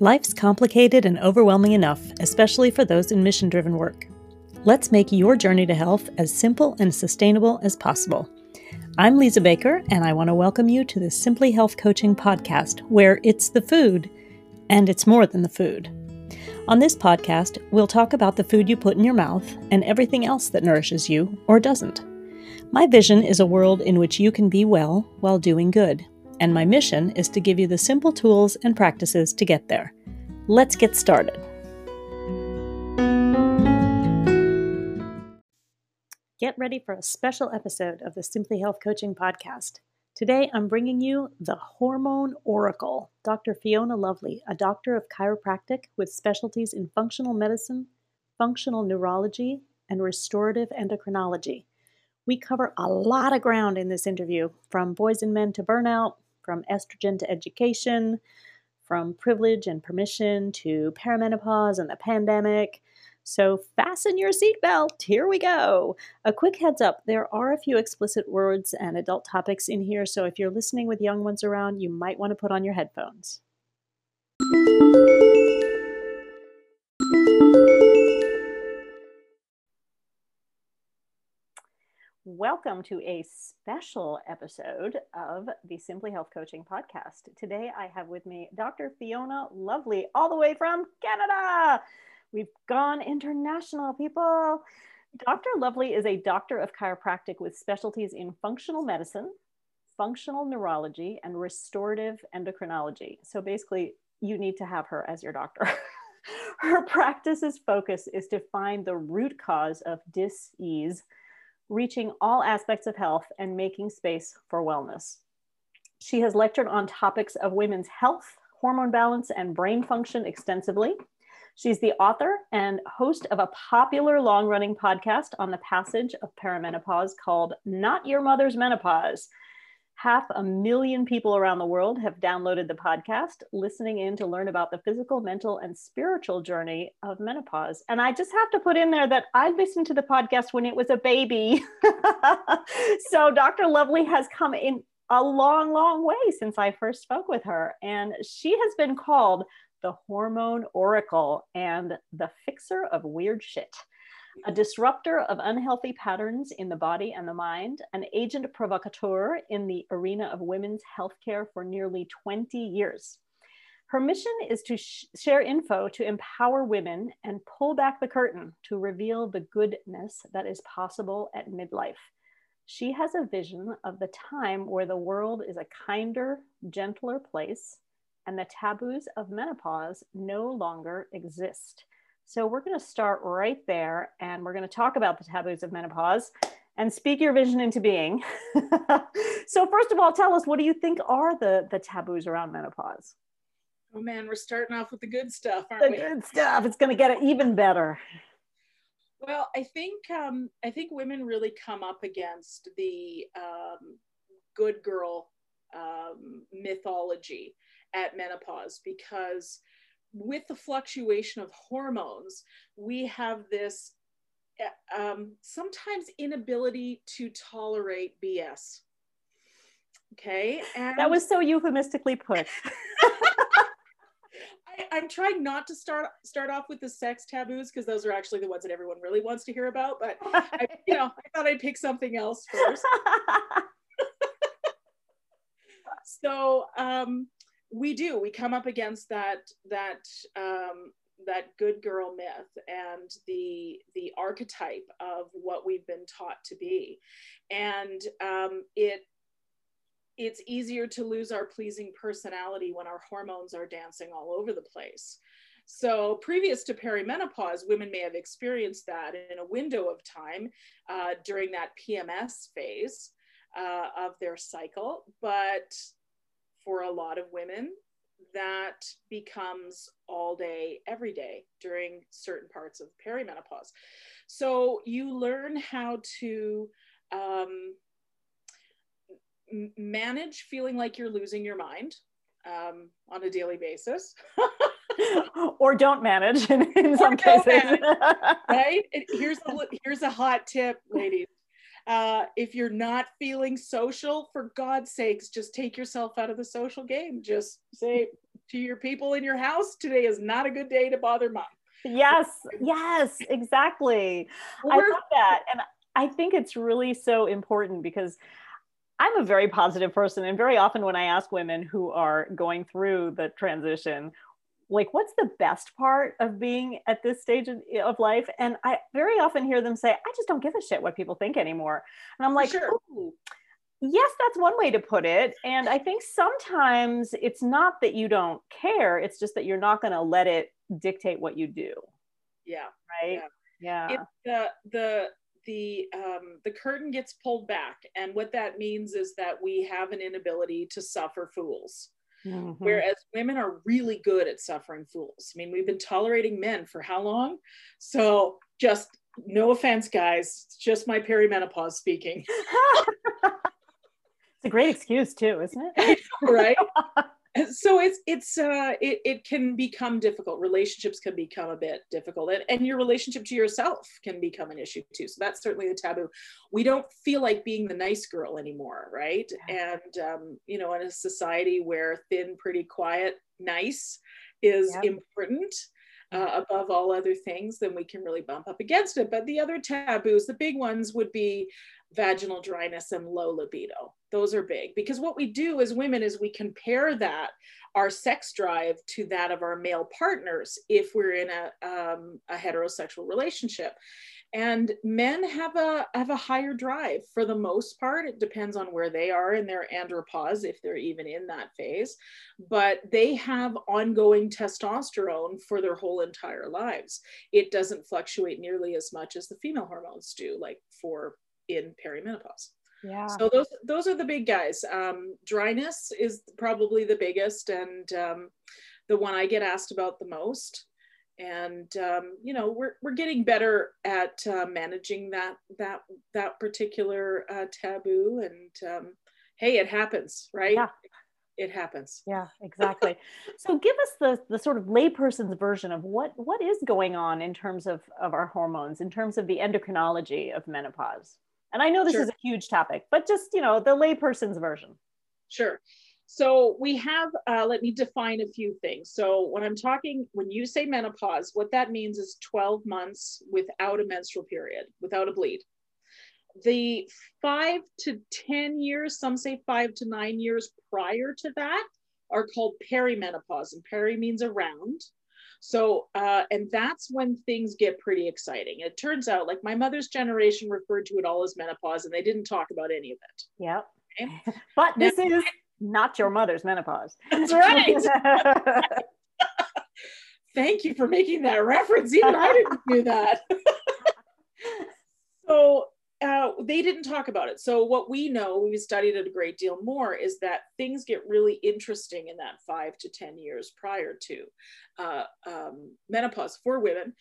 Life's complicated and overwhelming enough, especially for those in mission driven work. Let's make your journey to health as simple and sustainable as possible. I'm Liza Baker, and I want to welcome you to the Simply Health Coaching podcast, where it's the food, and it's more than the food. On this podcast, we'll talk about the food you put in your mouth and everything else that nourishes you or doesn't. My vision is a world in which you can be well while doing good and my mission is to give you the simple tools and practices to get there. Let's get started. Get ready for a special episode of the Simply Health Coaching Podcast. Today, I'm bringing you the Hormone Oracle, Dr. Fiona Lovely, a doctor of chiropractic with specialties in functional medicine, functional neurology, and restorative endocrinology. We cover a lot of ground in this interview, from boys and men to burnout, from estrogen to education, from privilege and permission to perimenopause and the pandemic. So fasten your seatbelt. Here we go. A quick heads up there are a few explicit words and adult topics in here, so if you're listening with young ones around, you might want to put on your headphones. Welcome to a special episode of the Simply Health Coaching Podcast. Today I have with me Dr. Fiona Lovely, all the way from Canada. We've gone international, people. Dr. Lovely is a doctor of chiropractic with specialties in functional medicine, functional neurology, and restorative endocrinology. So basically, you need to have her as your doctor. her practice's focus is to find the root cause of dis-ease reaching all aspects of health and making space for wellness. She has lectured on topics of women's health, hormone balance, and brain function extensively. She's the author and host of a popular long running podcast on the passage of perimenopause called Not Your Mother's Menopause Half a million people around the world have downloaded the podcast, listening in to learn about the physical, mental, and spiritual journey of menopause. And I just have to put in there that I listened to the podcast when it was a baby. so Dr. Lovely has come in a long, long way since I first spoke with her. And she has been called the hormone oracle and the fixer of weird shit a disruptor of unhealthy patterns in the body and the mind, an agent provocateur in the arena of women's healthcare for nearly 20 years. Her mission is to sh- share info to empower women and pull back the curtain to reveal the goodness that is possible at midlife. She has a vision of the time where the world is a kinder, gentler place and the taboos of menopause no longer exist. So we're going to start right there and we're going to talk about the taboos of menopause and speak your vision into being. so first of all, tell us what do you think are the the taboos around menopause? Oh man, we're starting off with the good stuff, aren't the we? good stuff. It's going to get it even better. Well, I think um, I think women really come up against the um, good girl um, mythology at menopause because with the fluctuation of hormones, we have this eh, um, sometimes inability to tolerate BS. Okay. And that was so euphemistically put. I, am trying not to start start off with the sex taboos because those are actually the ones that everyone really wants to hear about. But I, you know, I thought I'd pick something else first. so um, we do we come up against that that um, that good girl myth and the the archetype of what we've been taught to be. And um, it it's easier to lose our pleasing personality when our hormones are dancing all over the place. So previous to perimenopause women may have experienced that in a window of time uh, during that pms phase uh, of their cycle but for a lot of women, that becomes all day, every day during certain parts of perimenopause. So you learn how to um, manage feeling like you're losing your mind um, on a daily basis. or don't manage in, in some cases. Manage, right? here's a here's a hot tip, ladies. Uh, if you're not feeling social, for God's sakes, just take yourself out of the social game. Just say, to your people in your house today is not a good day to bother mom. Yes yes exactly. I love that. And i think it's really so important because i'm a very positive person and very often when i ask women who are going through the transition like what's the best part of being at this stage of, of, life? And i very often hear them say i just don't give a shit what people think anymore. And i'm like sure. yes that's one way to put it. And i think sometimes it's not that you don't care it's just that you're not going to let it dictate what you do. Yeah right? yeah, yeah. The the the um, the curtain gets pulled back and what that means is that we have an inability to suffer fools Mm-hmm. Whereas women are really good at suffering fools. I mean, we've been tolerating men for how long? So just no offense, guys, it's just my perimenopause speaking. it's a great excuse too, isn't it? right. so it's it's uh it, it can become difficult. Relationships can become a bit difficult and, and your relationship to yourself can become an issue too. So that's certainly the taboo. We don't feel like being the nice girl anymore right? Yeah. and um, you know in a society where thin pretty quiet nice is important uh, above all other things, then we can really bump up against it. But the other taboos, the big ones would be vaginal dryness and low libido. Those are big because what we do as women is we compare that our sex drive to that of our male partners if we're in a, um, a heterosexual relationship. And men have a have a higher drive for the most part. It depends on where they are in their andropause, if they're even in that phase. But they have ongoing testosterone for their whole entire lives. It doesn't fluctuate nearly as much as the female hormones do, like for in perimenopause. Yeah. So those those are the big guys. Um, dryness is probably the biggest and um, the one I get asked about the most. And um, you know we're we're getting better at uh, managing that that that particular uh, taboo. And um, hey, it happens, right? Yeah. It happens. Yeah, exactly. so give us the the sort of layperson's version of what what is going on in terms of of our hormones, in terms of the endocrinology of menopause. And I know this sure. is a huge topic, but just, you know, the layperson's version. Sure. So we have, uh, let me define a few things. So when I'm talking, when you say menopause, what that means is 12 months without a menstrual period, without a bleed. The five to 10 years, some say five to nine years prior to that, are called perimenopause. And peri means around. So, uh, and that's when things get pretty exciting. It turns out, like my mother's generation referred to it all as menopause, and they didn't talk about any of it. Yep. Okay? but now, this is not your mother's menopause. That's right. Thank you for making that reference. Even I didn't do that. so uh, they didn't talk about it. So what we know, we studied it a great deal more, is that things get really interesting in that five to ten years prior to uh, um, menopause for women.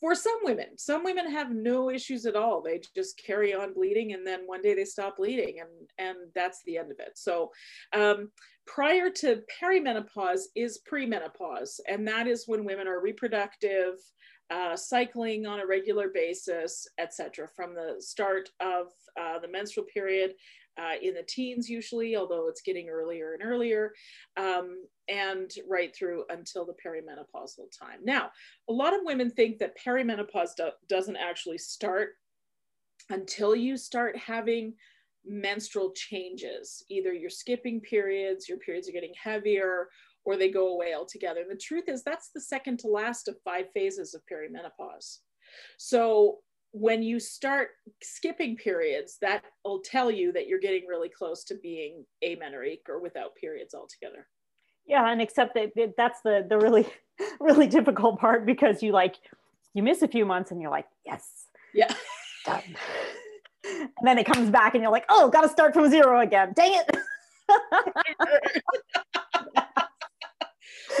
For some women, some women have no issues at all. They just carry on bleeding, and then one day they stop bleeding, and and that's the end of it. So, um, prior to perimenopause is premenopause, and that is when women are reproductive uh, cycling on a regular basis, etc. From the start of uh, the menstrual period uh, in the teens, usually, although it's getting earlier and earlier, um, and right through until the perimenopausal time. Now, a lot of women think that perimenopause do doesn't actually start until you start having menstrual changes. Either you're skipping periods, your periods are getting heavier, or they go away altogether. And the truth is, that's the second to last of five phases of perimenopause. So when you start skipping periods, that will tell you that you're getting really close to being amenorrheic or without periods altogether. Yeah, and except that that's the the really really difficult part because you like you miss a few months and you're like, yes, yeah, done. and then it comes back and you're like, oh, got to start from zero again. Dang it.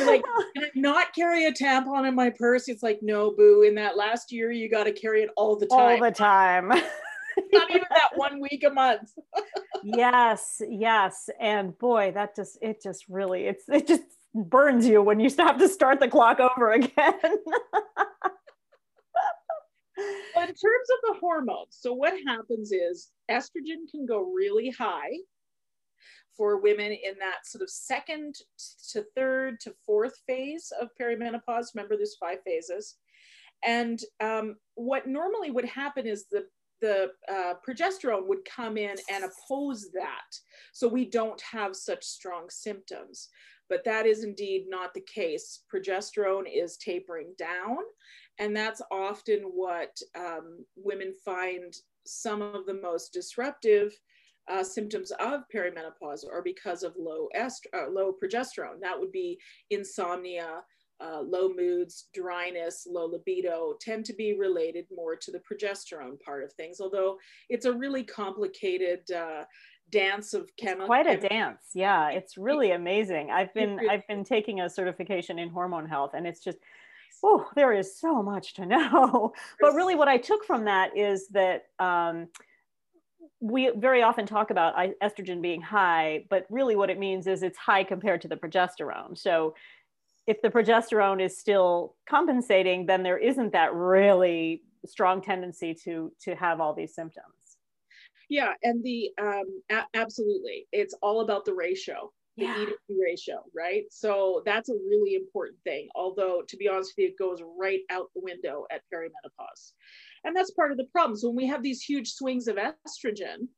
like, can I not carry a tampon in my purse? It's like, no, boo. In that last year, you got to carry it all the time. All the time. not even that one week a month. yes, yes. And boy, that just, it just really, it's, it just burns you when you have to start the clock over again. well, in terms of the hormones, so what happens is estrogen can go really high for women in that sort of second to third to fourth phase of perimenopause. Remember, there's five phases. And um, what normally would happen is the the uh, progesterone would come in and oppose that. So we don't have such strong symptoms. But that is indeed not the case. Progesterone is tapering down. And that's often what um, women find some of the most disruptive uh, symptoms of perimenopause are because of low, est- uh, low progesterone. That would be insomnia, uh, low moods, dryness, low libido tend to be related more to the progesterone part of things, although it's a really complicated uh, dance of chemical. Quite a dance, yeah. It's really amazing. I've been I've been taking a certification in hormone health, and it's just oh, there is so much to know. but really, what I took from that is that. Um, we very often talk about estrogen being high, but really what it means is it's high compared to the progesterone. So if the progesterone is still compensating, then there isn't that really strong tendency to to have all these symptoms. Yeah, and the um, a- absolutely, it's all about the ratio, the yeah. eating ratio, right? So that's a really important thing. Although, to be honest with you, it goes right out the window at perimenopause, and that's part of the problem. So when we have these huge swings of estrogen,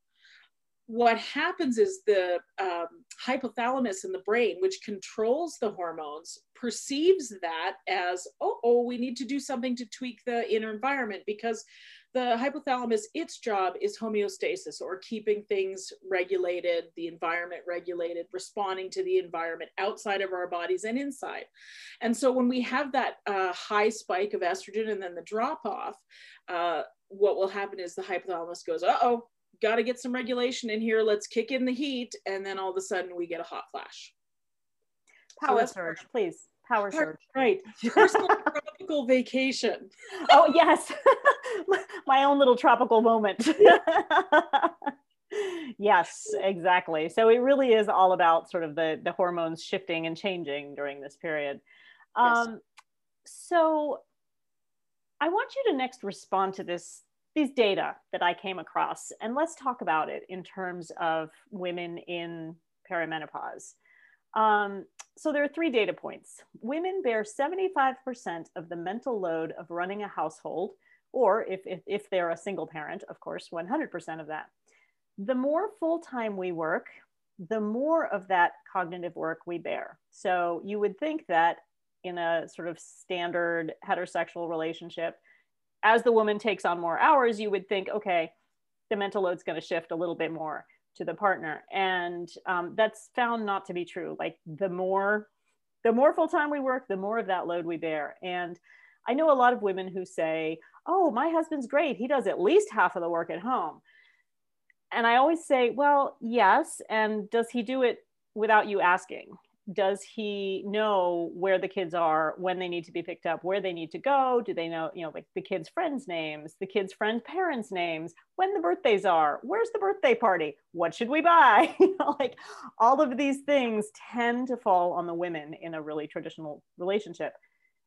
what happens is the um, hypothalamus in the brain, which controls the hormones, perceives that as, oh, oh, we need to do something to tweak the inner environment because the hypothalamus, its job is homeostasis or keeping things regulated, the environment regulated, responding to the environment outside of our bodies and inside. And so when we have that uh, high spike of estrogen and then the drop off, uh, what will happen is the hypothalamus goes, uh oh, got to get some regulation in here. Let's kick in the heat. And then all of a sudden we get a hot flash. Power so surge, please. Power surge. Right. Personal tropical vacation. Oh, yes. My own little tropical moment. yes, exactly. So it really is all about sort of the, the hormones shifting and changing during this period. Um, yes. So I want you to next respond to this these data that I came across, and let's talk about it in terms of women in perimenopause. Um, so there are three data points. Women bear 75% of the mental load of running a household, or if, if, if they're a single parent, of course, 100% of that. The more full time we work, the more of that cognitive work we bear. So you would think that in a sort of standard heterosexual relationship, as the woman takes on more hours, you would think, okay, the mental load's going to shift a little bit more to the partner. And um, that's found not to be true. Like the more, the more full time we work, the more of that load we bear. And I know a lot of women who say, oh, my husband's great. He does at least half of the work at home. And I always say, well, yes. And does he do it without you asking? Does he know where the kids are when they need to be picked up where they need to go? Do they know you know like the kids friends names the kids friend parents names when the birthdays are where's the birthday party what should we buy? You know like all of these things tend to fall on the women in a really traditional relationship.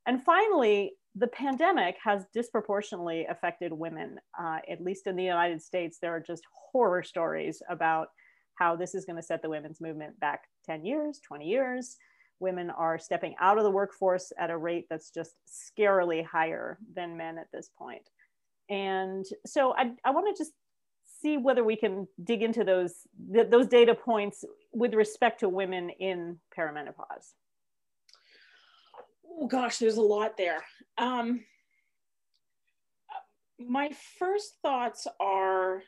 And finally the pandemic has disproportionately affected women. Uh, at least in the united states there are just horror stories about how this is going to set the women's movement back 10 years, 20 years. Women are stepping out of the workforce at a rate that's just scarily higher than men at this point. And so I, I want to just see whether we can dig into those, th- those data points with respect to women in perimenopause. Oh gosh, there's a lot there. Um, my first thoughts are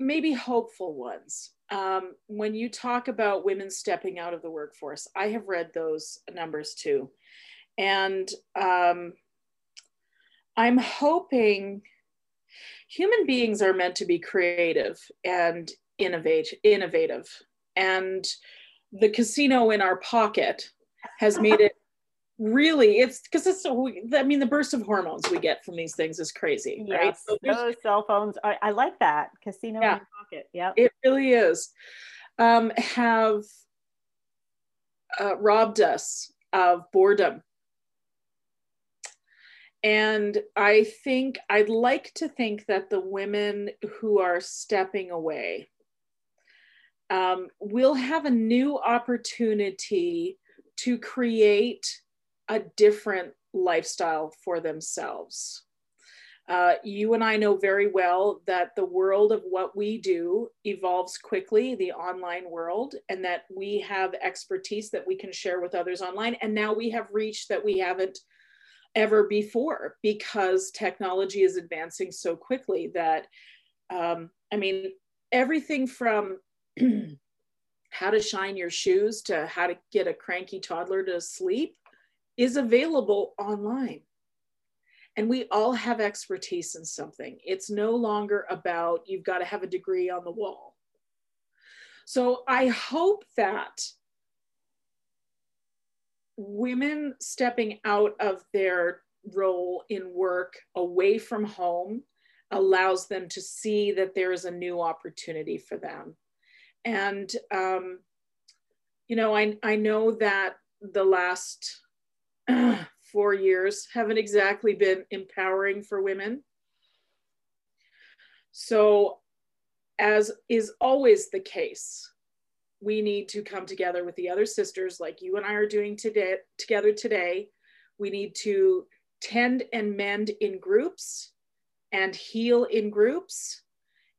maybe hopeful ones. Um, when you talk about women stepping out of the workforce, I have read those numbers too. And um, I'm hoping human beings are meant to be creative and innovate, innovative. And the casino in our pocket has made it really it's because it's so i mean the burst of hormones we get from these things is crazy yes, right so those cell phones I, I, like that casino yeah, in your pocket yeah it really is. Um, have uh, robbed us of boredom. And i think i'd like to think that the women who are stepping away um, will have a new opportunity to create a different lifestyle for themselves. Uh, you and I know very well that the world of what we do evolves quickly, the online world, and that we have expertise that we can share with others online. And now we have reached that we haven't ever before because technology is advancing so quickly that, um, I mean, everything from how to shine your shoes to how to get a cranky toddler to sleep is available online. And we all have expertise in something. It's no longer about you've got to have a degree on the wall. So I hope that women stepping out of their role in work away from home allows them to see that there is a new opportunity for them. And, um, you know, I, I know that the last four years haven't exactly been empowering for women. So, as is always the case, we need to come together with the other sisters like you and I are doing today together today. We need to tend and mend in groups and heal in groups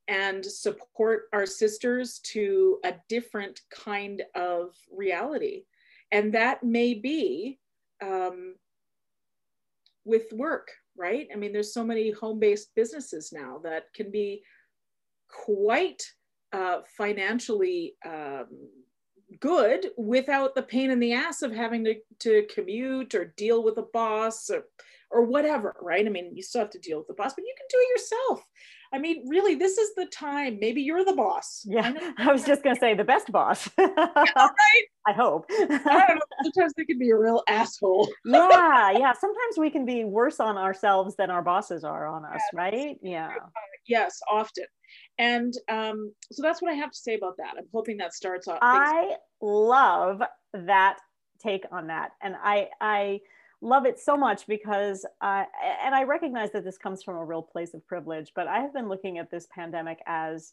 and support our sisters to a different kind of reality. And that may be um, with work, right? I mean, there's so many home based businesses now that can be quite uh, financially um, good without the pain in the ass of having to, to commute or deal with a boss or, or whatever, right? I mean, you still have to deal with the boss, but you can do it yourself. I mean, really, this is the time. Maybe you're the boss. Yeah, I, I was just going to say the best boss. yeah, right? I hope. I don't know. Sometimes they can be a real asshole. yeah, yeah. Sometimes we can be worse on ourselves than our bosses are on us, yes. right? Yeah. Uh, yes, often. And um, so that's what I have to say about that. I'm hoping that starts off. I love that take on that, and I I love it so much because uh, and I recognize that this comes from a real place of privilege, but I have been looking at this pandemic as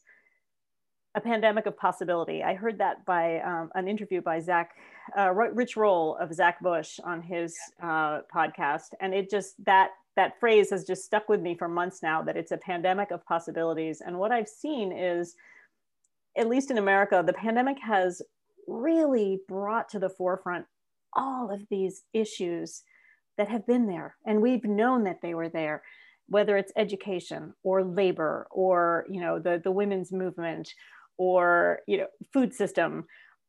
a pandemic of possibility. I heard that by um, an interview by Zach, uh, Rich Roll of Zach Bush on his uh, podcast, and it just that that phrase has just stuck with me for months now that it's a pandemic of possibilities. And what I've seen is, at least in America, the pandemic has really brought to the forefront all of these issues that have been there. And we've known that they were there, whether it's education or labor or, you know, the, the women's movement or, you know, food system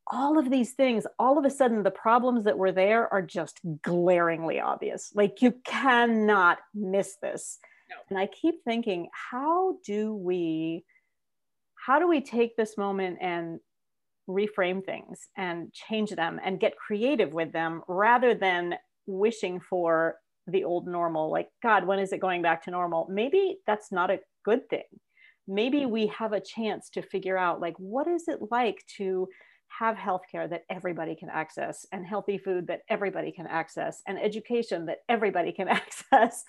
all of these things, all of a sudden, the problems that were there are just glaringly obvious. Like you cannot miss this. No. And I keep thinking, how do we, how do we take this moment and reframe things and change them and get creative with them rather than wishing for the old normal? Like, God, when is it going back to normal? Maybe that's not a good thing. Maybe we have a chance to figure out, like, what is it like to have healthcare that everybody can access and healthy food that everybody can access and education that everybody can access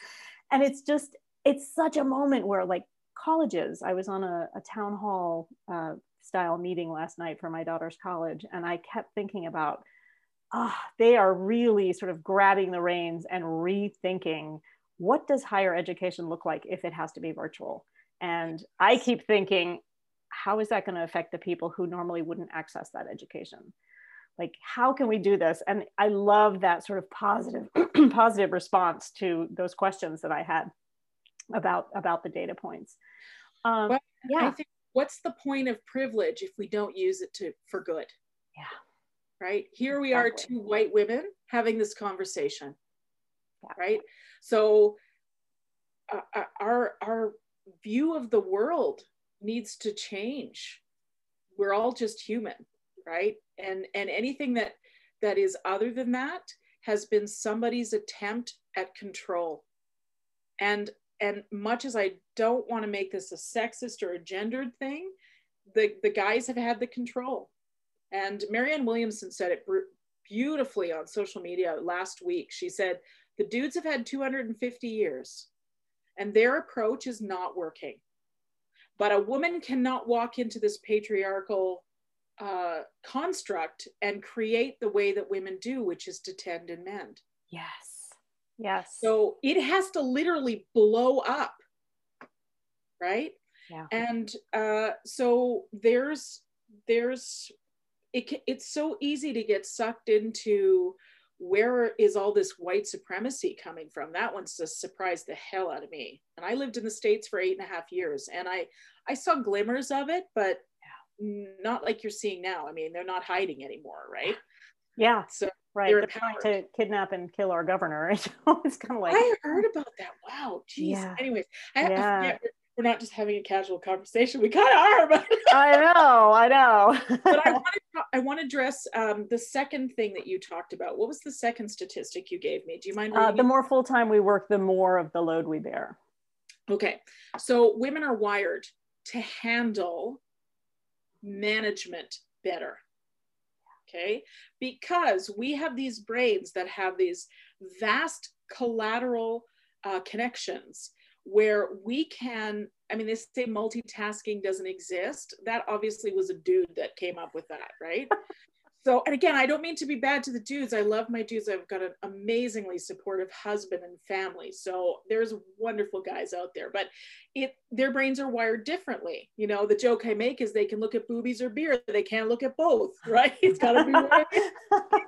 and it's just it's such a moment where like colleges i was on a, a town hall uh, style meeting last night for my daughter's college and i kept thinking about oh, they are really sort of grabbing the reins and rethinking what does higher education look like if it has to be virtual? And i keep thinking how is that going to affect the people who normally wouldn't access that education? Like how can we do this? And i love that sort of positive positive response to those questions that i had about about the data points. Um, well, yeah. I think what's the point of privilege if we don't use it to for good? Yeah right? Here we are two white women having this conversation yeah. right? So uh, uh our our view of the world needs to change. We're all just human right? And and anything that that is other than that has been somebody's attempt at control. And and much as i don't want to make this a sexist or a gendered thing the the guys have had the control and marianne williamson said it beautifully on social media last week she said the dudes have had 250 years and their approach is not working but a woman cannot walk into this patriarchal uh, construct and create the way that women do, which is to tend and mend. Yes. Yes. So it has to literally blow up, right? Yeah. And uh, so there's there's it, it's so easy to get sucked into where is all this white supremacy coming from? That one's just surprised the hell out of me. And i lived in the states for eight and a half years and i i saw glimmers of it but not like you're seeing now. I mean they're not hiding anymore right? Yeah. So right. They're, they're trying to kidnap and kill our governor it's kind of like i heard about that. Wow. Jeez. Yeah. anyways I, yeah we're not just having a casual conversation. We kind of are, but I know, I know. but I want to I want to address um, the second thing that you talked about. What was the second statistic you gave me? Do you mind? Uh, the more full time we work, the more of the load we bear. Okay, so women are wired to handle management better. Okay, because we have these brains that have these vast collateral uh, connections where we can i mean they say multitasking doesn't exist. That obviously was a dude that came up with that right? So and again i don't mean to be bad to the dudes. I love my dudes. I've got an amazingly supportive husband and family. So there's wonderful guys out there but it their brains are wired differently. You know the joke i make is they can look at boobies or beer. They can't look at both right? It's got to be right.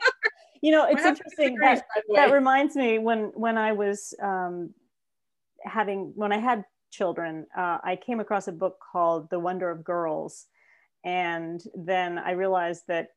You know it's interesting that, that reminds me when when i was um, having when I had children, uh, I came across a book called The Wonder of Girls, and then I realized that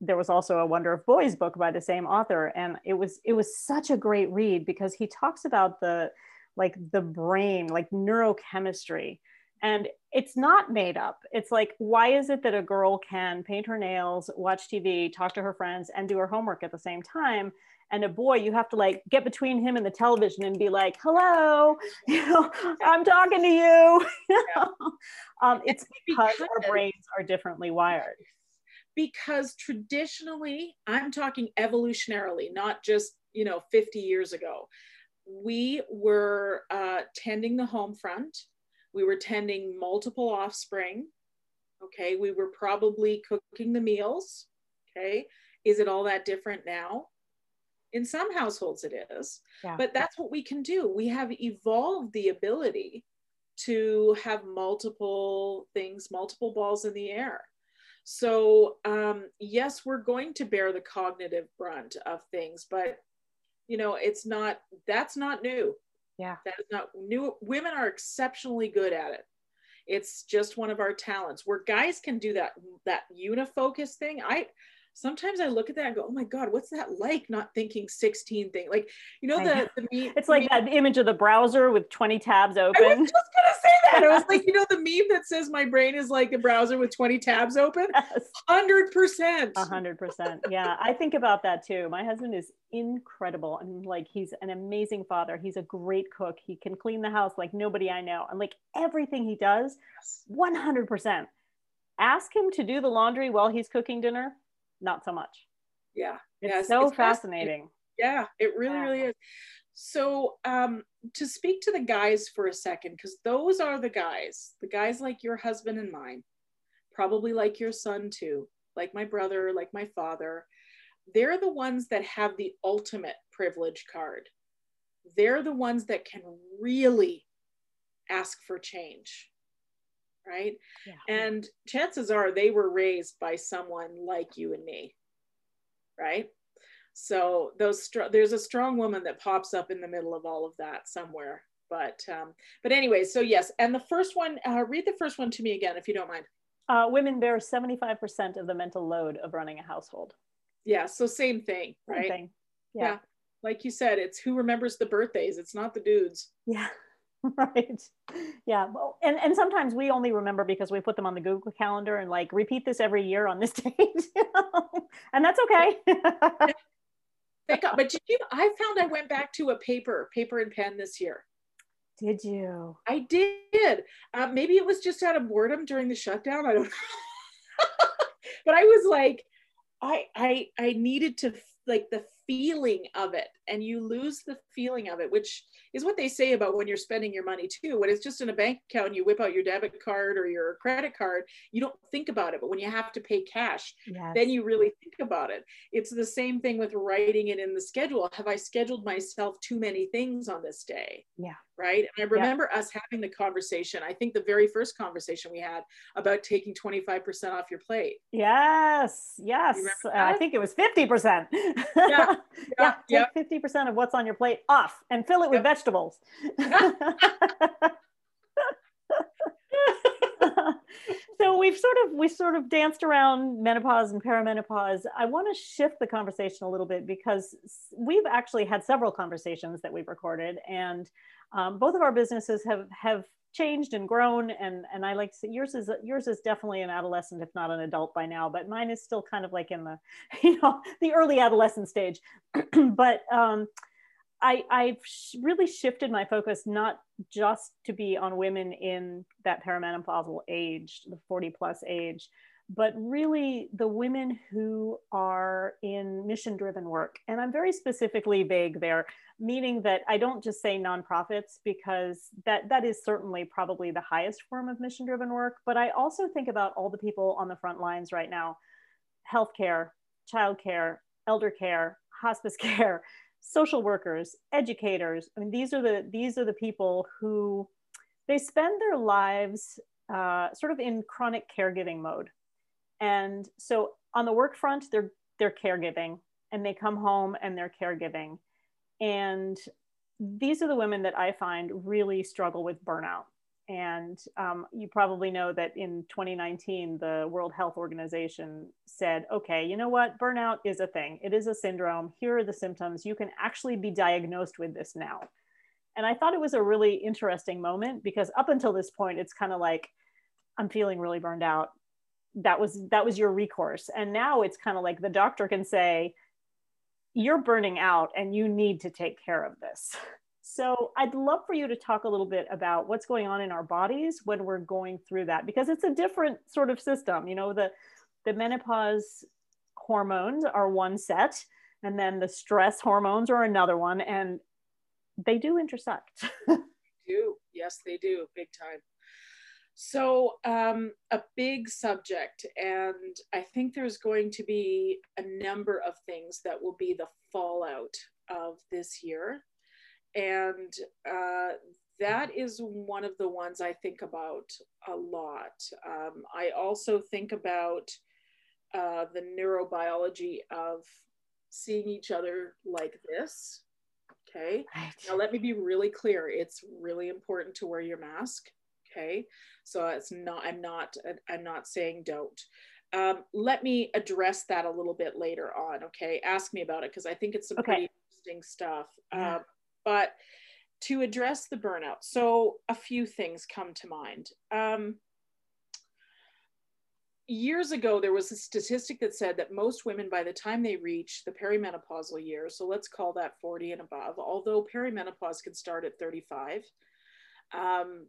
there was also a Wonder of Boys book by the same author, and it was it was such a great read because he talks about the like the brain, like neurochemistry, and it's not made up. It's like why is it that a girl can paint her nails, watch TV, talk to her friends, and do her homework at the same time? And a boy you have to like get between him and the television and be like hello you know i'm talking to you, um, it's because, because our brains are differently wired. Because traditionally i'm talking evolutionarily not just you know 50 years ago. We were uh, tending the home front. We were tending multiple offspring okay? We were probably cooking the meals okay? Is it all that different now in some households it is yeah. but that's what we can do. We have evolved the ability to have multiple things multiple balls in the air. So um, yes we're going to bear the cognitive brunt of things but you know it's not that's not new. Yeah. That's not new. Women are exceptionally good at it. It's just one of our talents. Where guys can do that that unifocus thing i sometimes I look at that and go, oh my God, what's that like not thinking 16 thing? Like, you know, the, the meme. It's like meme. that image of the browser with 20 tabs open. I was just gonna say that. It was like, you know, the meme that says my brain is like the browser with 20 tabs open. Hundred percent. A hundred percent. Yeah. I think about that too. My husband is incredible. and like he's an amazing father. He's a great cook. He can clean the house like nobody I know. And like everything he does, 100%. Ask him to do the laundry while he's cooking dinner not so much. Yeah. It's yes. so it's fascinating. Yeah, it really, yeah. really is. So, um, to speak to the guys for a second, because those are the guys, the guys like your husband and mine, probably like your son too, like my brother, like my father. They're the ones that have the ultimate privilege card. They're the ones that can really ask for change right? Yeah. And chances are they were raised by someone like you and me, right? So those str- there's a strong woman that pops up in the middle of all of that somewhere. But um, but anyway, so yes, and the first one, uh, read the first one to me again, if you don't mind. Uh, women bear 75% of the mental load of running a household. Yeah, so same thing, right? Same thing. Yeah. yeah. Like you said, it's who remembers the birthdays. It's not the dudes. Yeah. right. Yeah well, and and sometimes we only remember because we put them on the google calendar and like repeat this every year on this date you know? and that's okay. Thank god. But you i found i went back to a paper paper and pen this year. Did you? I did. Uh, maybe it was just out of boredom during the shutdown. I don't know. But i was like i i i needed to like the feeling of it and you lose the feeling of it which is what they say about when you're spending your money too when it's just in a bank account you whip out your debit card or your credit card you don't think about it but when you have to pay cash yes. then you really think about it. It's the same thing with writing it in the schedule. Have i scheduled myself too many things on this day? Yeah right? And i remember yeah. us having the conversation i think the very first conversation we had about taking 25% off your plate. Yes yes uh, i think it was 50% yeah yeah, yeah take 50% of what's on your plate off and fill it with yep. vegetables. So we've sort of we sort of danced around menopause and perimenopause. I want to shift the conversation a little bit because we've actually had several conversations that we've recorded and um, both of our businesses have have changed and grown and and i like to say yours is yours is definitely an adolescent if not an adult by now but mine is still kind of like in the you know the early adolescent stage. But um I, I've really shifted my focus not just to be on women in that perimenopausal age, the 40 plus age, but really the women who are in mission driven work. And I'm very specifically vague there, meaning that I don't just say nonprofits because that, that is certainly probably the highest form of mission driven work. But I also think about all the people on the front lines right now healthcare, childcare, elder care, hospice care, social workers, educators. I mean, these are the these are the people who they spend their lives uh, sort of in chronic caregiving mode. And so on the work front, they're they're caregiving, and they come home and they're caregiving. And these are the women that I find really struggle with burnout. And um, you probably know that in 2019, the World Health Organization said, okay, you know what? Burnout is a thing, it is a syndrome. Here are the symptoms. You can actually be diagnosed with this now. And I thought it was a really interesting moment because up until this point, it's kind of like, I'm feeling really burned out. That was that was your recourse. And now it's kind of like the doctor can say, you're burning out and you need to take care of this. So I'd love for you to talk a little bit about what's going on in our bodies when we're going through that, because it's a different sort of system. You know, the, the menopause hormones are one set, and then the stress hormones are another one, and they do intersect. do. Yes, they do, big time. So, um, a big subject, and I think there's going to be a number of things that will be the fallout of this year and uh, that is one of the ones I think about a lot. Um, I also think about uh, the neurobiology of seeing each other like this. Okay. Right. Now, let me be really clear. It's really important to wear your mask. Okay. So it's not, I'm not, I'm not saying don't. Um, let me address that a little bit later on. Okay. Ask me about it because I think it's some okay. pretty interesting stuff. Yeah. Um, but to address the burnout, so a few things come to mind. Um, years ago, there was a statistic that said that most women, by the time they reach the perimenopausal year so let's call that 40 and above, although perimenopause can start at 35, um,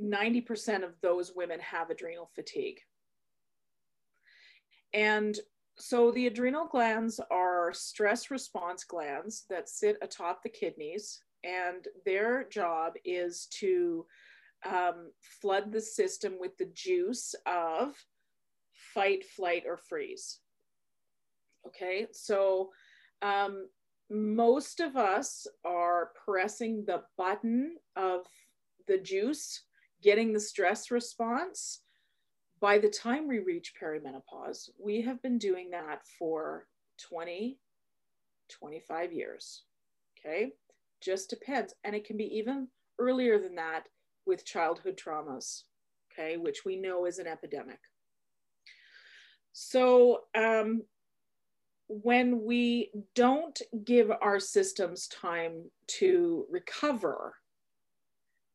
90% of those women have adrenal fatigue. And so the adrenal glands are stress response glands that sit atop the kidneys, and their job is to um, flood the system with the juice of fight, flight, or freeze. Okay, so um, most of us are pressing the button of the juice, getting the stress response by the time we reach perimenopause, we have been doing that for 20, 25 years. Okay, just depends. And it can be even earlier than that with childhood traumas, okay, which we know is an epidemic. So, um, when we don't give our systems time to recover,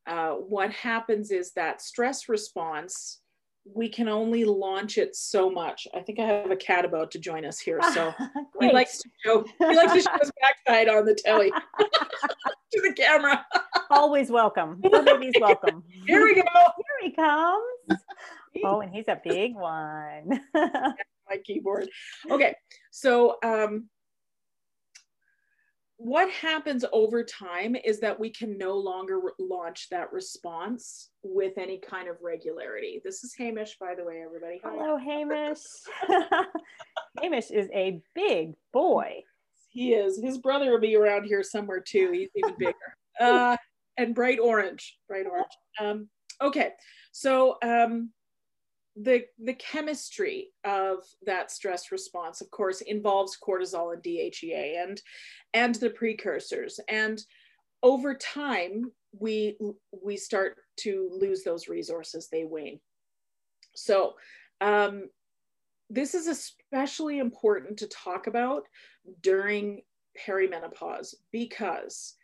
uh, what happens is that stress response we can only launch it so much. I think I have a cat about to join us here, so he likes to show he likes to show his backside on the telly to the camera. Always welcome. Your baby's welcome. Here we go. Here he comes. Oh, and he's a big one. my my keyboard. Okay, so um, what happens over time is that we can no longer re- launch that response with any kind of regularity. This is Hamish, by the way, everybody. Hi. Hello, Hamish. Hamish is a big boy. He is. His brother will be around here somewhere too. He's even bigger. Uh, and bright orange, bright orange. Um, okay, so um, the the chemistry of that stress response of course involves cortisol and DHEA and and the precursors. And over time we we start to lose those resources they wane. So um, this is especially important to talk about during perimenopause because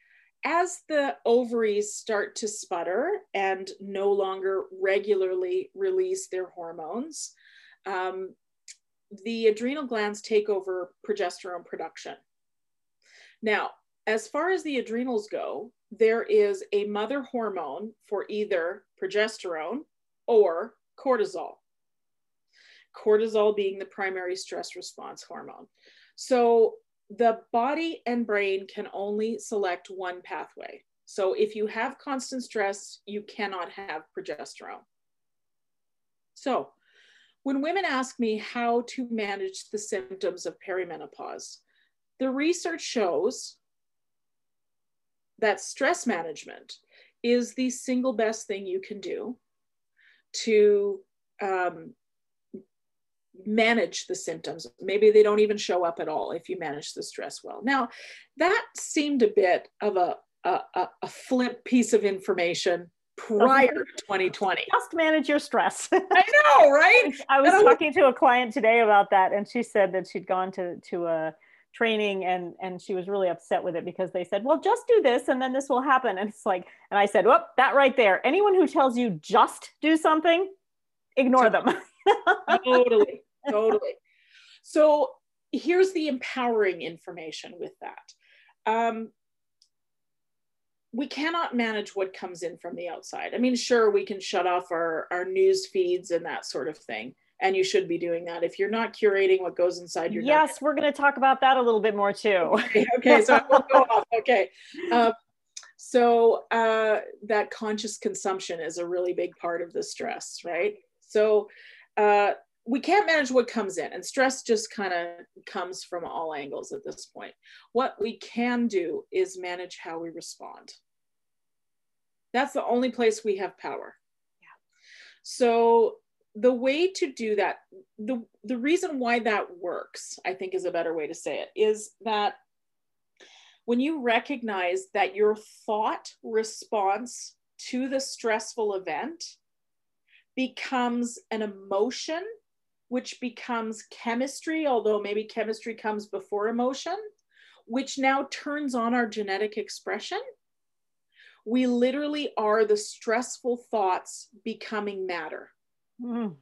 as the ovaries start to sputter and no longer regularly release their hormones, um, the adrenal glands take over progesterone production. Now, as far as the adrenals go, there is a mother hormone for either progesterone or cortisol. Cortisol being the primary stress response hormone. So the body and brain can only select one pathway. So if you have constant stress, you cannot have progesterone. So when women ask me how to manage the symptoms of perimenopause, the research shows that stress management is the single best thing you can do to um, manage the symptoms. Maybe they don't even show up at all if you manage the stress well. Now, that seemed a bit of a, a, a flip piece of information prior to 2020. Just manage your stress. I know, right? I was talking to a client today about that, and she said that she'd gone to, to a training and and she was really upset with it because they said well just do this and then this will happen and it's like and i said whoop that right there anyone who tells you just do something ignore them totally totally. So here's the empowering information with that. Um, we cannot manage what comes in from the outside. I mean, sure, we can shut off our, our news feeds and that sort of thing. And you should be doing that. If you're not curating what goes inside your yes, not- we're going to talk about that a little bit more too. okay, okay so I will go off. Okay. Um, so uh, that conscious consumption is a really big part of the stress, right? So uh, we can't manage what comes in and stress just kind of comes from all angles at this point. What we can do is manage how we respond. That's the only place we have power. Yeah. so the way to do that the the reason why that works i think is a better way to say it is that when you recognize that your thought response to the stressful event becomes an emotion which becomes chemistry, although maybe chemistry comes before emotion, which now turns on our genetic expression. We literally are the stressful thoughts becoming matter. Mm.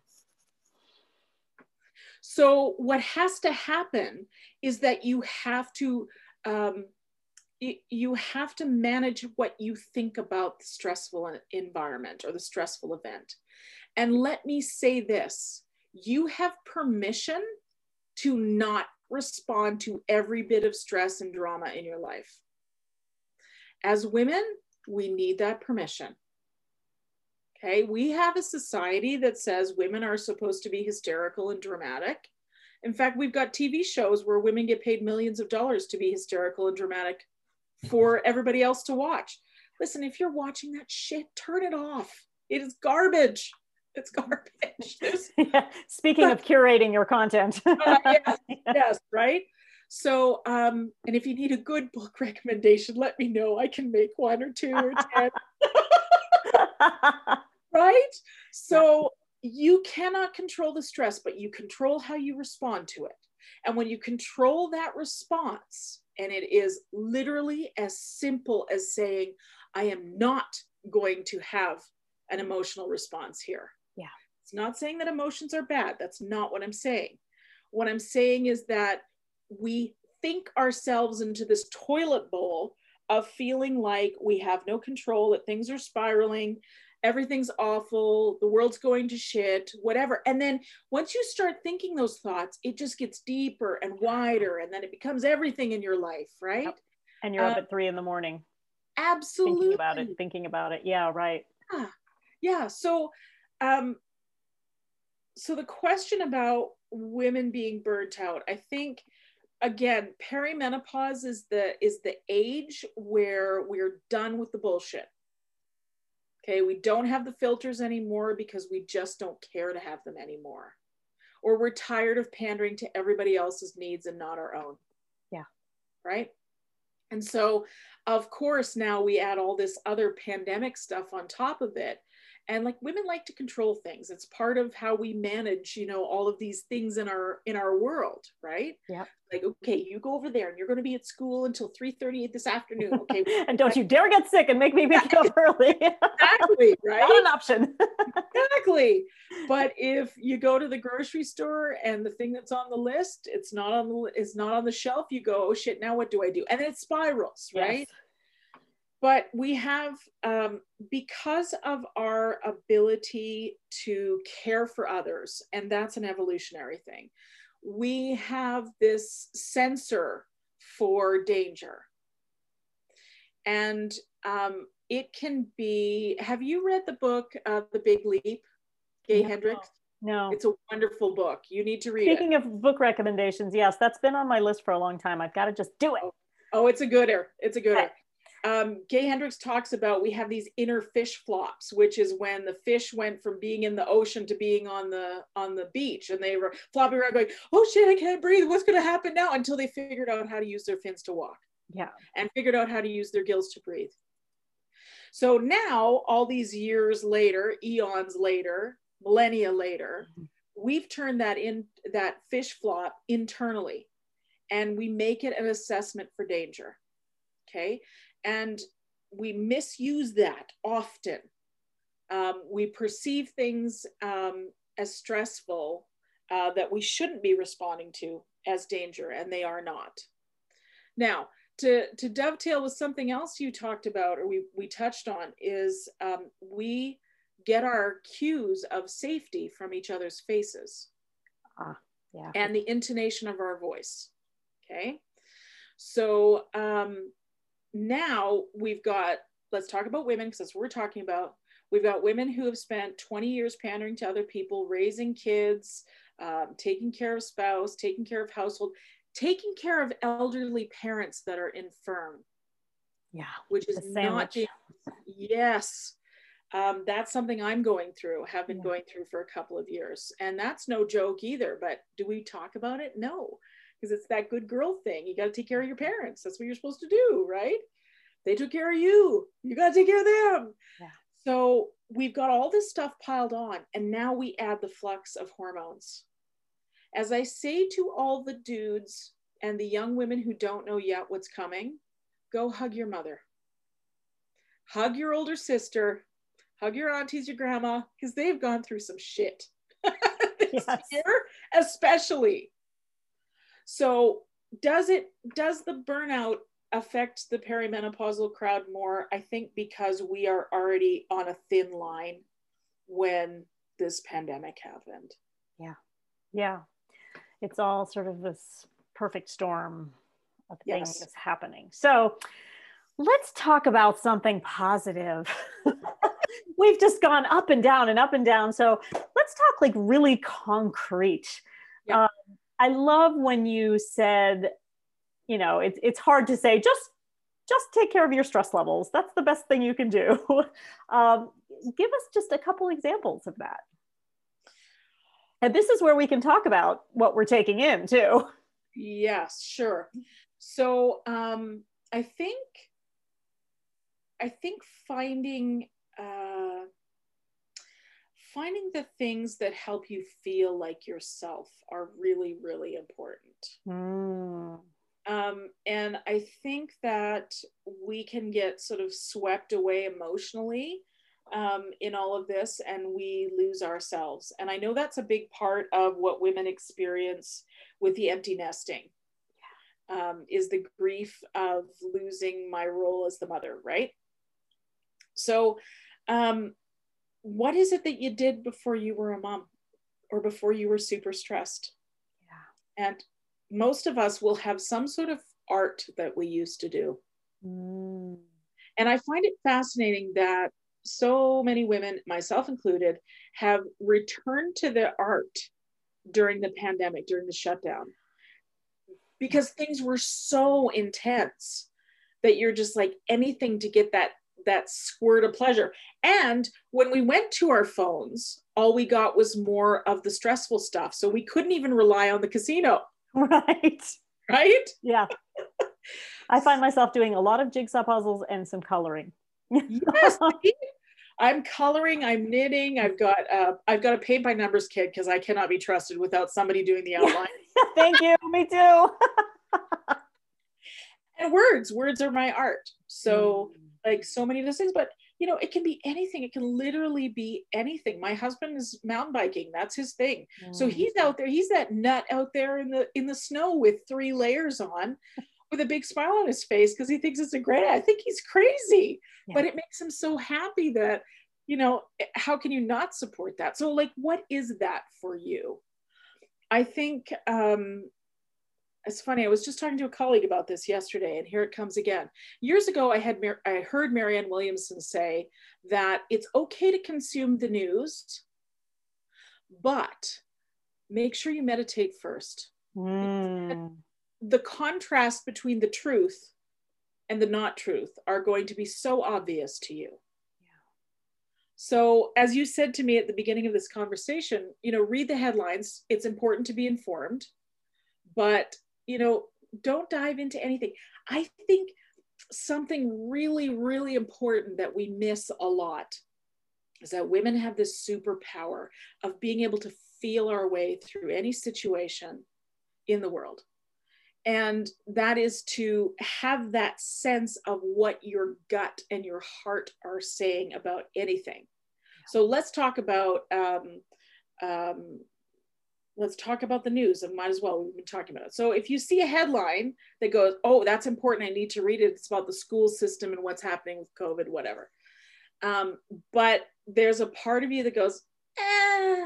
So, what has to happen is that you have to um, you have to manage what you think about the stressful environment or the stressful event. And let me say this you have permission to not respond to every bit of stress and drama in your life. As women, we need that permission. Okay, we have a society that says women are supposed to be hysterical and dramatic. In fact, we've got TV shows where women get paid millions of dollars to be hysterical and dramatic for mm-hmm. everybody else to watch. Listen, if you're watching that shit, turn it off. It is garbage it's garbage. yeah. Speaking of curating your content. uh, yes, yes, right. So, um, and if you need a good book recommendation, let me know. I can make one or two or ten. right? So you cannot control the stress, but you control how you respond to it. And when you control that response, and it is literally as simple as saying, I am not going to have an emotional response here. It's not saying that emotions are bad. That's not what I'm saying. What I'm saying is that we think ourselves into this toilet bowl of feeling like we have no control, that things are spiraling, everything's awful, the world's going to shit, whatever. And then once you start thinking those thoughts, it just gets deeper and wider, and then it becomes everything in your life, right? Yep. And you're uh, up at three in the morning. Absolutely. Thinking about it, thinking about it. Yeah, right. Yeah. yeah. So, um, so the question about women being burnt out, I think again, perimenopause is the is the age where we're done with the bullshit Okay, we don't have the filters anymore because we just don't care to have them anymore. Or we're tired of pandering to everybody else's needs and not our own. Yeah. Right? And so, of course, now we add all this other pandemic stuff on top of it and like women like to control things. It's part of how we manage you know all of these things in our in our world right? Yeah like okay you go over there and you're going to be at school until 3 30 this afternoon okay? And don't you dare get sick and make me pick you up early. Exactly right? not an option. Exactly. But if you go to the grocery store and the thing that's on the list it's not on the it's not on the shelf you go oh shit now what do i do? And it spirals right? yes but we have um, because of our ability to care for others and that's an evolutionary thing we have this sensor for danger. And um, it can be have you read the book uh, the big leap gay no. hendricks no. It's a wonderful book. You need to read speaking it. of book recommendations yes that's been on my list for a long time. I've got to just do it. Oh, oh it's a gooder. It's a gooder um, Gay Hendricks talks about we have these inner fish flops, which is when the fish went from being in the ocean to being on the on the beach, and they were flopping around going, "Oh shit, I can't breathe. What's going to happen now?" Until they figured out how to use their fins to walk. Yeah, and figured out how to use their gills to breathe. So now, all these years later, eons later, millennia later, mm-hmm. we've turned that in that fish flop internally, and we make it an assessment for danger. Okay, and we misuse that often. Um, we perceive things um, as stressful uh, that we shouldn't be responding to as danger, and they are not. Now, to, to dovetail with something else you talked about or we, we touched on is um, we get our cues of safety from each other's faces ah, yeah. and the intonation of our voice. Okay. So um, now we've got, let's talk about women because that's what we're talking about. We've got women who have spent 20 years pandering to other people, raising kids, um, taking care of spouse, taking care of household, taking care of elderly parents that are infirm. Yeah. Which is not, yes. Um, that's something I'm going through, have been yeah. going through for a couple of years. And that's no joke either. But do we talk about it? No because it's that good girl thing. You got to take care of your parents. That's what you're supposed to do, right? They took care of you. You got to take care of them. Yeah. So we've got all this stuff piled on, and now we add the flux of hormones. As I say to all the dudes and the young women who don't know yet what's coming, go hug your mother. Hug your older sister, hug your aunties, your grandma, because they've gone through some shit this yes. year, especially. So does it does the burnout affect the perimenopausal crowd more? I think because we are already on a thin line when this pandemic happened. Yeah. Yeah. It's all sort of this perfect storm of things yes. that's happening. So let's talk about something positive. We've just gone up and down and up and down. So let's talk like really concrete. I love when you said, you know, it's it's hard to say just just take care of your stress levels. That's the best thing you can do. um, give us just a couple examples of that. And this is where we can talk about what we're taking in too. Yes, sure. So um, I think I think finding uh, finding the things that help you feel like yourself are really, really important. Mm. Um, and I think that we can get sort of swept away emotionally um, in all of this and we lose ourselves. And I know that's a big part of what women experience with the empty nesting. Um, is the grief of losing my role as the mother, right? So, um, what is it that you did before you were a mom or before you were super stressed? Yeah. And most of us will have some sort of art that we used to do. Mm. And I find it fascinating that so many women, myself included, have returned to the art during the pandemic, during the shutdown, because things were so intense that you're just like anything to get that that squirt of pleasure. And when we went to our phones, all we got was more of the stressful stuff. So we couldn't even rely on the casino. Right. Right? Yeah. I find myself doing a lot of jigsaw puzzles and some coloring. yes. I'm coloring, I'm knitting, I've got uh, I've got a paint by numbers kit because I cannot be trusted without somebody doing the outline. Thank you. Me too. and words, words are my art. So Mm. Like so many of those things, but you know, it can be anything. It can literally be anything. My husband is mountain biking. That's his thing. So Mm. he's out there, he's that nut out there in the in the snow with three layers on with a big smile on his face because he thinks it's a great I think he's crazy. Yeah. But it makes him so happy that, you know, eh, how can you not support that? So like what is that for you? I think um it's funny. I was just talking to a colleague about this yesterday, and here it comes again. Years ago, I had Mar- I heard Marianne Williamson say that it's okay to consume the news, but make sure you meditate first. Mm. The contrast between the truth and the not truth are going to be so obvious to you. So, as you said to me at the beginning of this conversation, you know, read the headlines. It's important to be informed, but, you know, don't dive into anything. I think something really, really important that we miss a lot is that women have this superpower of being able to feel our way through any situation in the world. And that is to have that sense of what your gut and your heart are saying about anything. So let's talk about um, um, let's talk about the news. And might as well we've been talking about it. So if you see a headline that goes, "Oh, that's important. I need to read it. It's about the school system and what's happening with COVID, whatever." Um, but there's a part of you that goes, "Eh,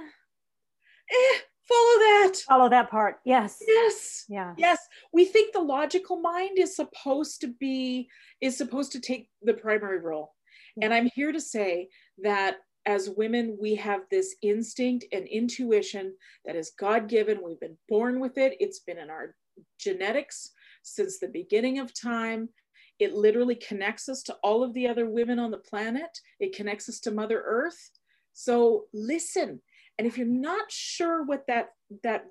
eh, follow that." Follow that part. Yes. Yes. Yeah. Yes, we think the logical mind is supposed to be is supposed to take the primary role. And I'm here to say that as women we have this instinct and intuition that is God-given. We've been born with it. It's been in our genetics since the beginning of time. It literally connects us to all of the other women on the planet. It connects us to Mother Earth. So listen. And if you're not sure what that that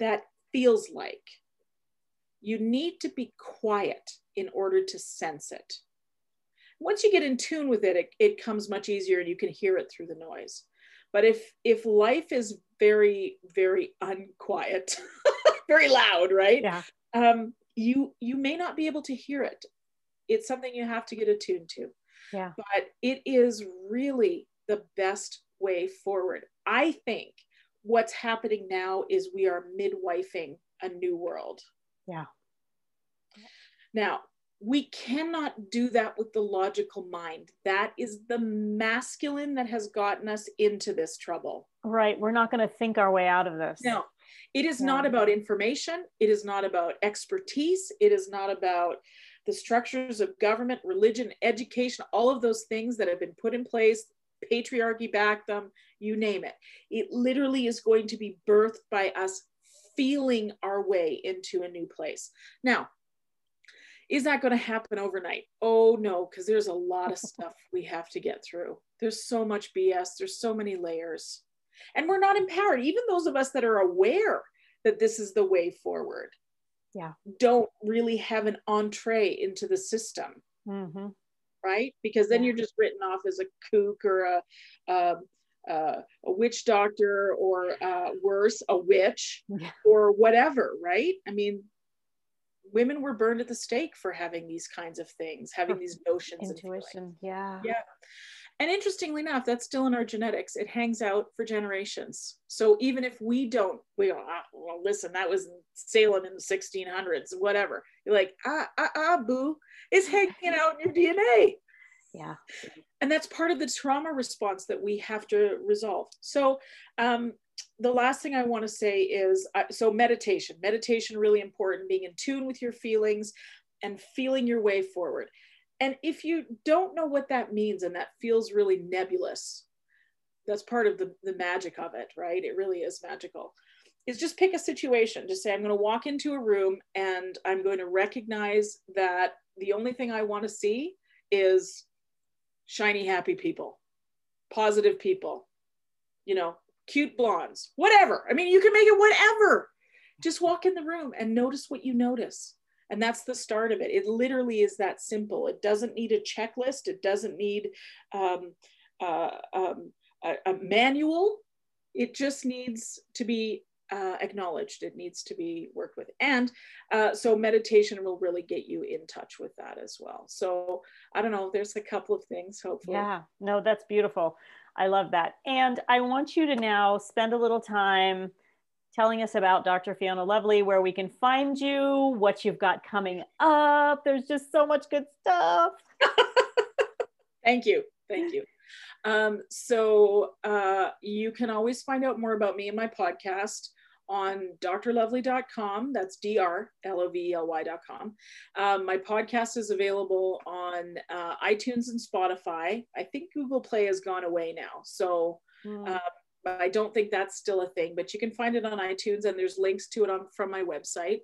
that feels like, you need to be quiet in order to sense it. Once you get in tune with it, it, it comes much easier and you can hear it through the noise. But if if life is very, very unquiet, very loud, right? Yeah. Um, you you may not be able to hear it. It's something you have to get attuned to. Yeah. But it is really the best way forward. I think what's happening now is we are midwifing a new world. Yeah. Now, we cannot do that with the logical mind. That is the masculine that has gotten us into this trouble. Right. We're not going to think our way out of this. No, it is Yeah. not about information. It is not about expertise. It is not about the structures of government, religion, education, all of those things that have been put in place. Patriarchy back them, you name it. It literally is going to be birthed by us feeling our way into a new place. Now, is that going to happen overnight? Oh no, because there's a lot of stuff we have to get through. There's so much BS, there's so many layers. And we're not empowered. Even those of us that are aware that this is the way forward Yeah. don't really have an entree into the system, hmm right? Because then Yeah. you're just written off as a kook or a, uh, a witch doctor or uh, worse, a witch Yeah. or whatever, right? I mean, women were burned at the stake for having these kinds of things, having these notions. and. Intuition. Yeah. Yeah. And interestingly enough, that's still in our genetics. It hangs out for generations. So even if we don't, we go, ah, well, listen, that was in Salem in the 1600s, whatever. You're like, ah, ah, ah, boo, it's hanging out in your DNA. Yeah. And that's part of the trauma response that we have to resolve. So, um, the last thing I want to say is uh, so meditation, meditation, really important, being in tune with your feelings and feeling your way forward. And if you don't know what that means and that feels really nebulous, that's part of the, the magic of it, right? It really is magical. Is just pick a situation. Just say, I'm going to walk into a room and I'm going to recognize that the only thing I want to see is shiny, happy people, positive people, you know, cute blondes, whatever. I mean, you can make it whatever. Just walk in the room and notice what you notice. And that's the start of it. It literally is that simple. It doesn't need a checklist. It doesn't need um, uh, um, a, a, manual. It just needs to be uh, acknowledged. It needs to be worked with. And uh, so meditation will really get you in touch with that as well. So I don't know, there's a couple of things, hopefully. Yeah, no, that's beautiful. I love that. And I want you to now spend a little time telling us about Dr. Fiona Lovely, where we can find you, what you've got coming up. There's just so much good stuff. Thank you. Thank you. Um, so uh, you can always find out more about me and my podcast on drlovely.com. That's D R L O V E L Y.com. Um, my podcast is available on uh, iTunes and Spotify. I think Google Play has gone away now. So, mm. I don't think that's still a thing, but you can find it on iTunes and there's links to it on from my website.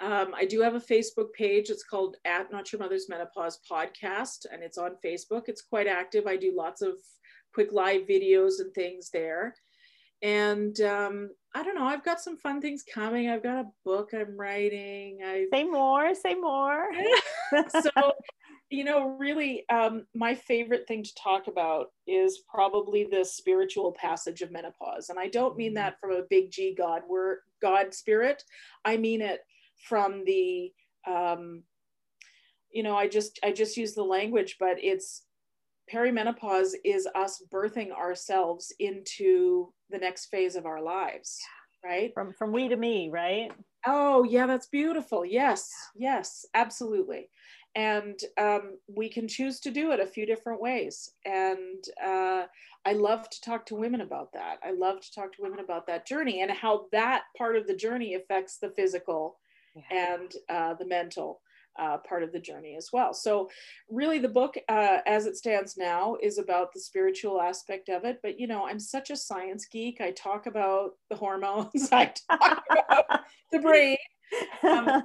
Um, I do have a Facebook page. It's called at Not Your Mother's Menopause Podcast, and it's on Facebook. It's quite active. I do lots of quick live videos and things there and um, I don't know. I've got some fun things coming. I've got a book I'm writing. I say more. Say more. so, you know, really, um, my favorite thing to talk about is probably the spiritual passage of menopause, and I don't mean mm-hmm. that from a big G God word, God spirit. I mean it from the, um, you know, I just I just use the language, but it's perimenopause is us birthing ourselves into the next phase of our lives right? From from we to me right? Oh yeah that's beautiful. Yes yes absolutely. And um, we can choose to do it a few different ways. And uh, i love to talk to women about that. I love to talk to women about that journey and how that part of the journey affects the physical yeah. and uh, the mental uh, part of the journey as well. So, really, the book, uh, as it stands now, is about the spiritual aspect of it. But you know, I'm such a science geek. I talk about the hormones. I talk about the brain. Um,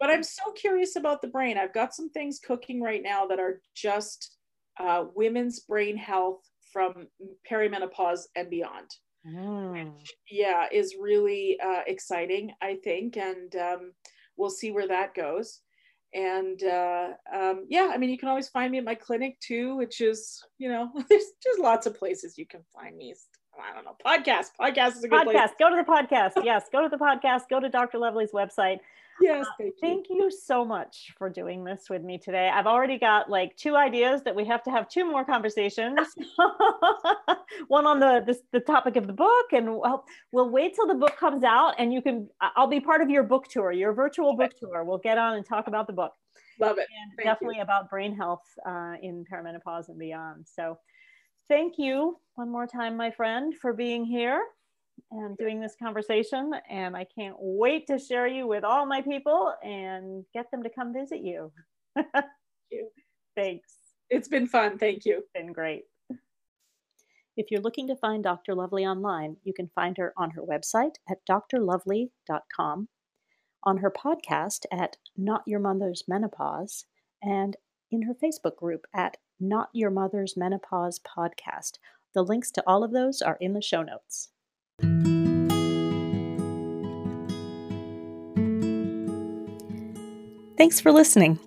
but I'm so curious about the brain. I've got some things cooking right now that are just uh, women's brain health from perimenopause and beyond. Mm. Which, yeah, is really uh, exciting, I think, and um, we'll see where that goes and uh, um, yeah, I mean, you can always find me at my clinic too, which is, you know, there's just lots of places you can find me. I don't know, podcast. Podcast is a good podcast. Place. Go to the podcast. yes, go to the podcast. Go to Dr. Lovely's website. Yes, thank you. thank you so much for doing this with me today. I've already got like two ideas that we have to have two more conversations. One on the this, the topic of the book, and we'll, we'll wait till the book comes out, and you can. I'll be part of your book tour, your virtual book tour. We'll get on and talk about the book. Love it. And definitely you. about brain health uh, in perimenopause and beyond. So, thank you one more time, my friend, for being here and doing this conversation. And I can't wait to share you with all my people and get them to come visit you. Thank you. Thanks. It's been fun. Thank you. It's been great. If you're looking to find Dr. Lovely online, you can find her on her website at drlovely.com, on her podcast at Not Your Mother's Menopause, and in her Facebook group at Not Your Mother's Menopause Podcast. The links to all of those are in the show notes. Thanks for listening.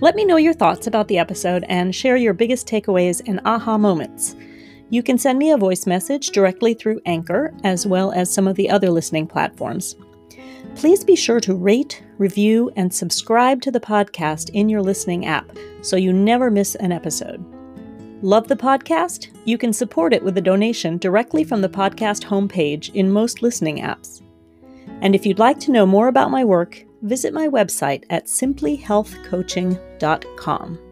Let me know your thoughts about the episode and share your biggest takeaways and aha moments. You can send me a voice message directly through Anchor, as well as some of the other listening platforms. Please be sure to rate, review, and subscribe to the podcast in your listening app so you never miss an episode. Love the podcast? You can support it with a donation directly from the podcast homepage in most listening apps. And if you'd like to know more about my work, visit my website at simplyhealthcoaching.com.